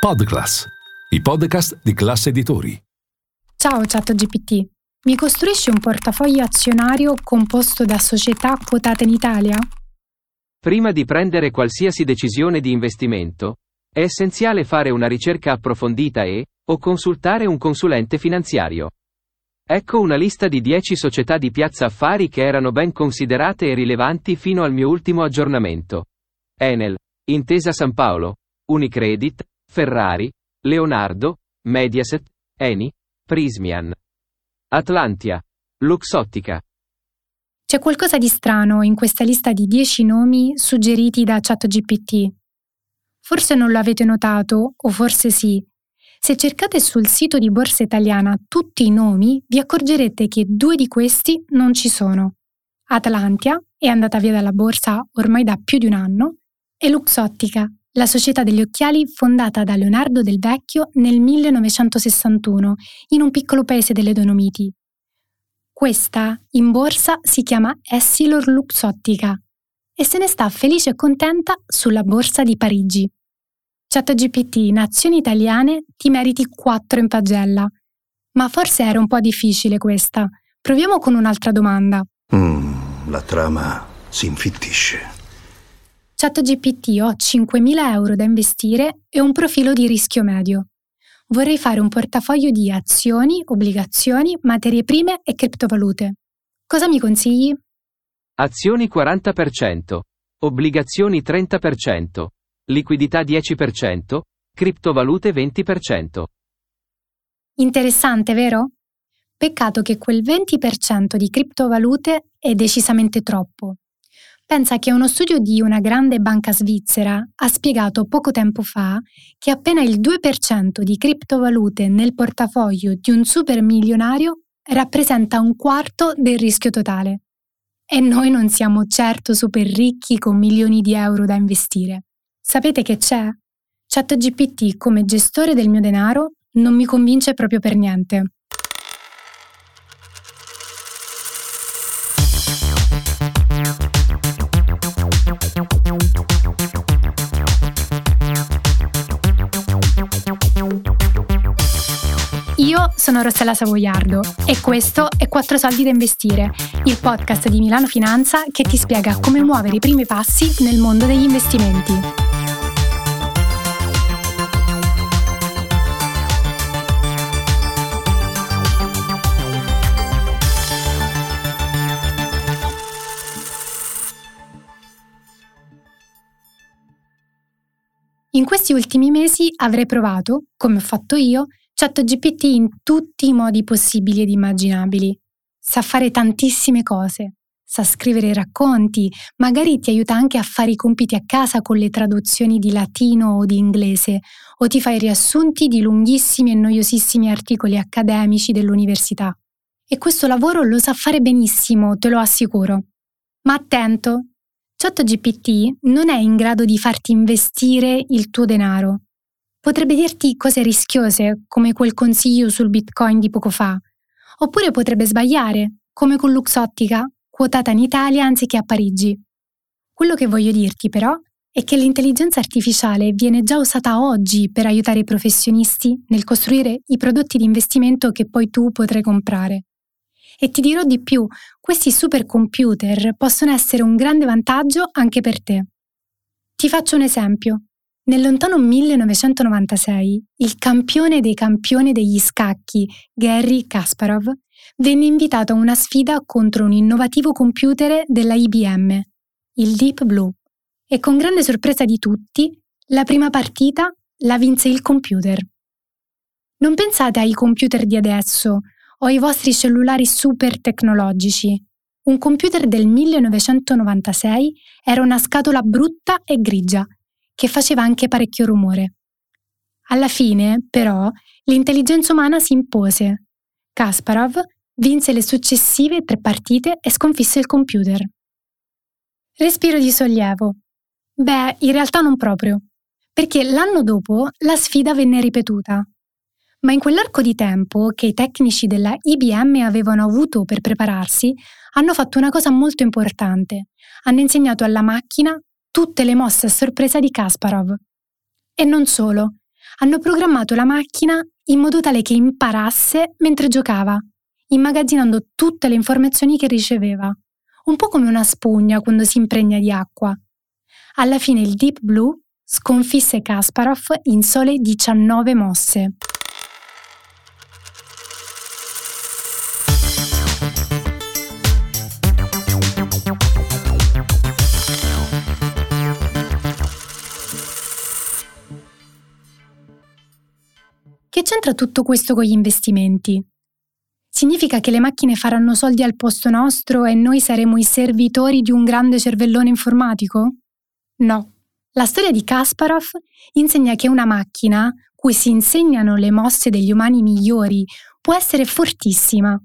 Podclass, i podcast di classe editori. Ciao ChatGPT, mi costruisci un portafoglio azionario composto da società quotate in Italia? Prima di prendere qualsiasi decisione di investimento, è essenziale fare una ricerca approfondita e, o consultare un consulente finanziario. Ecco una lista di 10 società di piazza affari che erano ben considerate e rilevanti fino al mio ultimo aggiornamento. Enel, Intesa San Paolo, Unicredit, Ferrari, Leonardo, Mediaset, Eni, Prismian. Atlantia. Luxottica. C'è qualcosa di strano in questa lista di 10 nomi suggeriti da ChatGPT. Forse non lo avete notato, o forse sì. Se cercate sul sito di Borsa Italiana tutti i nomi, vi accorgerete che due di questi non ci sono. Atlantia è andata via dalla borsa ormai da più di un anno e Luxottica la società degli occhiali fondata da Leonardo del Vecchio nel 1961 in un piccolo paese delle Dolomiti. Questa, in borsa, si chiama Essilor Luxottica e se ne sta felice e contenta sulla borsa di Parigi. ChatGPT, nazioni italiane, ti meriti 4 in pagella. Ma forse era un po' difficile questa. Proviamo con un'altra domanda. Mm, la trama si infittisce. ChatGPT ho 5.000 euro da investire e un profilo di rischio medio. Vorrei fare un portafoglio di azioni, obbligazioni, materie prime e criptovalute. Cosa mi consigli? Azioni 40%, obbligazioni 30%, liquidità 10%, criptovalute 20%. Interessante, vero? Peccato che quel 20% di criptovalute è decisamente troppo. Pensa che uno studio di una grande banca svizzera ha spiegato poco tempo fa che appena il 2% di criptovalute nel portafoglio di un supermilionario rappresenta un quarto del rischio totale. E noi non siamo certo super ricchi con milioni di euro da investire. Sapete che c'è? ChatGPT come gestore del mio denaro non mi convince proprio per niente. Sono Rossella Savoiardo e questo è Quattro soldi da investire, il podcast di Milano Finanza che ti spiega come muovere i primi passi nel mondo degli investimenti. In questi ultimi mesi avrei provato, come ho fatto io, ChatGPT in tutti i modi possibili ed immaginabili. Sa fare tantissime cose, sa scrivere racconti, magari ti aiuta anche a fare i compiti a casa con le traduzioni di latino o di inglese, o ti fa i riassunti di lunghissimi e noiosissimi articoli accademici dell'università. E questo lavoro lo sa fare benissimo, te lo assicuro. Ma attento, ChatGPT non è in grado di farti investire il tuo denaro, Potrebbe dirti cose rischiose, come quel consiglio sul Bitcoin di poco fa, oppure potrebbe sbagliare, come con Luxottica, quotata in Italia anziché a Parigi. Quello che voglio dirti però è che l'intelligenza artificiale viene già usata oggi per aiutare i professionisti nel costruire i prodotti di investimento che poi tu potrai comprare. E ti dirò di più, questi supercomputer possono essere un grande vantaggio anche per te. Ti faccio un esempio. Nel lontano 1996, il campione dei campioni degli scacchi, Garry Kasparov, venne invitato a una sfida contro un innovativo computer della IBM, il Deep Blue, e con grande sorpresa di tutti, la prima partita la vinse il computer. Non pensate ai computer di adesso o ai vostri cellulari super tecnologici. Un computer del 1996 era una scatola brutta e grigia che faceva anche parecchio rumore. Alla fine, però, l'intelligenza umana si impose. Kasparov vinse le successive tre partite e sconfisse il computer. Respiro di sollievo. Beh, in realtà non proprio, perché l'anno dopo la sfida venne ripetuta. Ma in quell'arco di tempo che i tecnici della IBM avevano avuto per prepararsi, hanno fatto una cosa molto importante. Hanno insegnato alla macchina tutte le mosse a sorpresa di Kasparov. E non solo, hanno programmato la macchina in modo tale che imparasse mentre giocava, immagazzinando tutte le informazioni che riceveva, un po' come una spugna quando si impregna di acqua. Alla fine il Deep Blue sconfisse Kasparov in sole 19 mosse. C'entra tutto questo con gli investimenti? Significa che le macchine faranno soldi al posto nostro e noi saremo i servitori di un grande cervellone informatico? No. La storia di Kasparov insegna che una macchina, cui si insegnano le mosse degli umani migliori, può essere fortissima,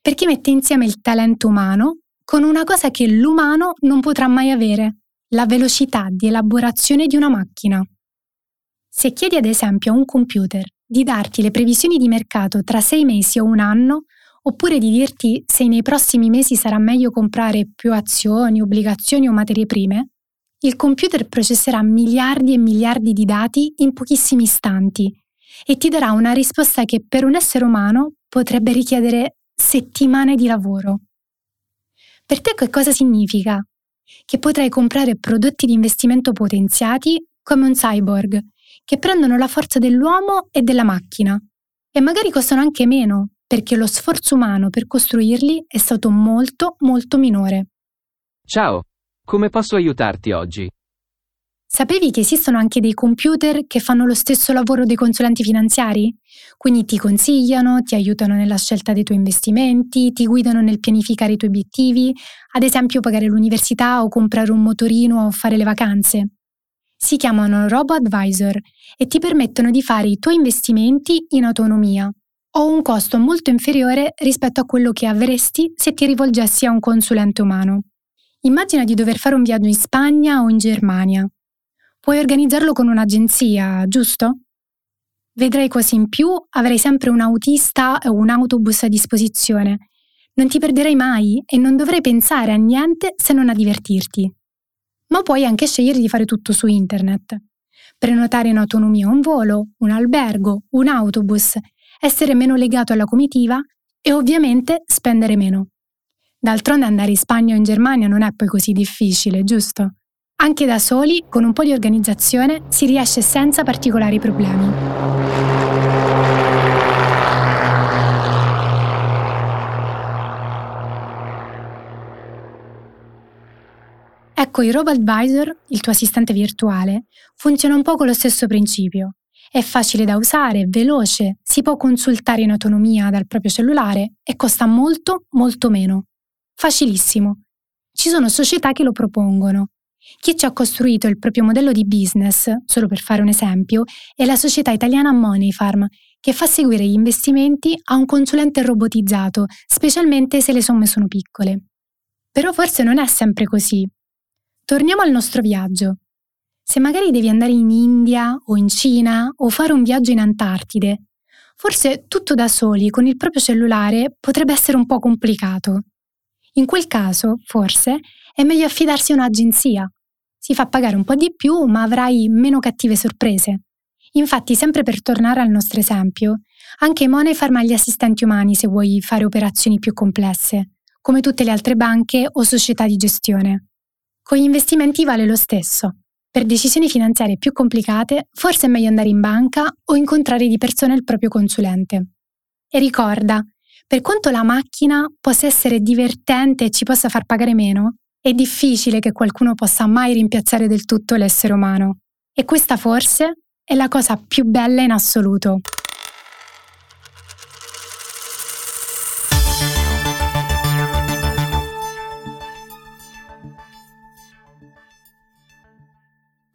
perché mette insieme il talento umano con una cosa che l'umano non potrà mai avere, la velocità di elaborazione di una macchina. Se chiedi ad esempio a un computer di darti le previsioni di mercato tra sei mesi o un anno, oppure di dirti se nei prossimi mesi sarà meglio comprare più azioni, obbligazioni o materie prime, il computer processerà miliardi e miliardi di dati in pochissimi istanti e ti darà una risposta che per un essere umano potrebbe richiedere settimane di lavoro. Per te che cosa significa? Che potrai comprare prodotti di investimento potenziati come un cyborg che prendono la forza dell'uomo e della macchina e magari costano anche meno perché lo sforzo umano per costruirli è stato molto molto minore. Ciao, come posso aiutarti oggi? Sapevi che esistono anche dei computer che fanno lo stesso lavoro dei consulenti finanziari? Quindi ti consigliano, ti aiutano nella scelta dei tuoi investimenti, ti guidano nel pianificare i tuoi obiettivi, ad esempio pagare l'università o comprare un motorino o fare le vacanze si chiamano Robo-Advisor e ti permettono di fare i tuoi investimenti in autonomia o un costo molto inferiore rispetto a quello che avresti se ti rivolgessi a un consulente umano. Immagina di dover fare un viaggio in Spagna o in Germania. Puoi organizzarlo con un'agenzia, giusto? Vedrai cose in più, avrai sempre un autista o un autobus a disposizione. Non ti perderai mai e non dovrai pensare a niente se non a divertirti ma puoi anche scegliere di fare tutto su internet. Prenotare in autonomia un volo, un albergo, un autobus, essere meno legato alla comitiva e ovviamente spendere meno. D'altronde andare in Spagna o in Germania non è poi così difficile, giusto? Anche da soli, con un po' di organizzazione, si riesce senza particolari problemi. Ecco, il RoboAdvisor, il tuo assistente virtuale, funziona un po' con lo stesso principio. È facile da usare, veloce, si può consultare in autonomia dal proprio cellulare e costa molto, molto meno. Facilissimo. Ci sono società che lo propongono. Chi ci ha costruito il proprio modello di business, solo per fare un esempio, è la società italiana Moneyfarm, che fa seguire gli investimenti a un consulente robotizzato, specialmente se le somme sono piccole. Però forse non è sempre così. Torniamo al nostro viaggio. Se magari devi andare in India o in Cina o fare un viaggio in Antartide, forse tutto da soli con il proprio cellulare potrebbe essere un po' complicato. In quel caso, forse, è meglio affidarsi a un'agenzia. Si fa pagare un po' di più, ma avrai meno cattive sorprese. Infatti, sempre per tornare al nostro esempio, anche Money farma gli assistenti umani se vuoi fare operazioni più complesse, come tutte le altre banche o società di gestione. Con gli investimenti vale lo stesso. Per decisioni finanziarie più complicate, forse è meglio andare in banca o incontrare di persona il proprio consulente. E ricorda, per quanto la macchina possa essere divertente e ci possa far pagare meno, è difficile che qualcuno possa mai rimpiazzare del tutto l'essere umano. E questa forse è la cosa più bella in assoluto.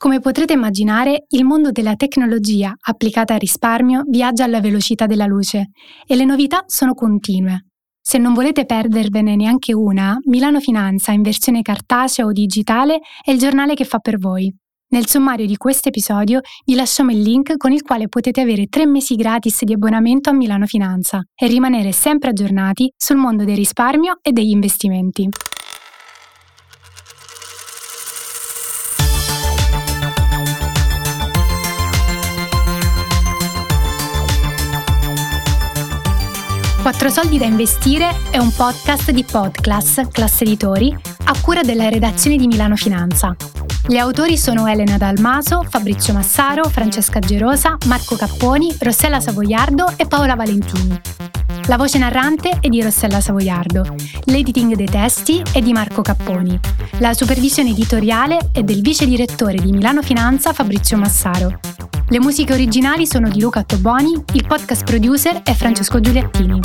Come potrete immaginare, il mondo della tecnologia applicata al risparmio viaggia alla velocità della luce e le novità sono continue. Se non volete perdervene neanche una, Milano Finanza in versione cartacea o digitale è il giornale che fa per voi. Nel sommario di questo episodio vi lasciamo il link con il quale potete avere tre mesi gratis di abbonamento a Milano Finanza e rimanere sempre aggiornati sul mondo del risparmio e degli investimenti. Quattro soldi da investire è un podcast di Podclass, classe editori, a cura della redazione di Milano Finanza. Gli autori sono Elena Dalmaso, Fabrizio Massaro, Francesca Gerosa, Marco Capponi, Rossella Savoiardo e Paola Valentini. La voce narrante è di Rossella Savoiardo, l'editing dei testi è di Marco Capponi, la supervisione editoriale è del vice direttore di Milano Finanza Fabrizio Massaro. Le musiche originali sono di Luca Toboni, il podcast producer è Francesco Giuliattini.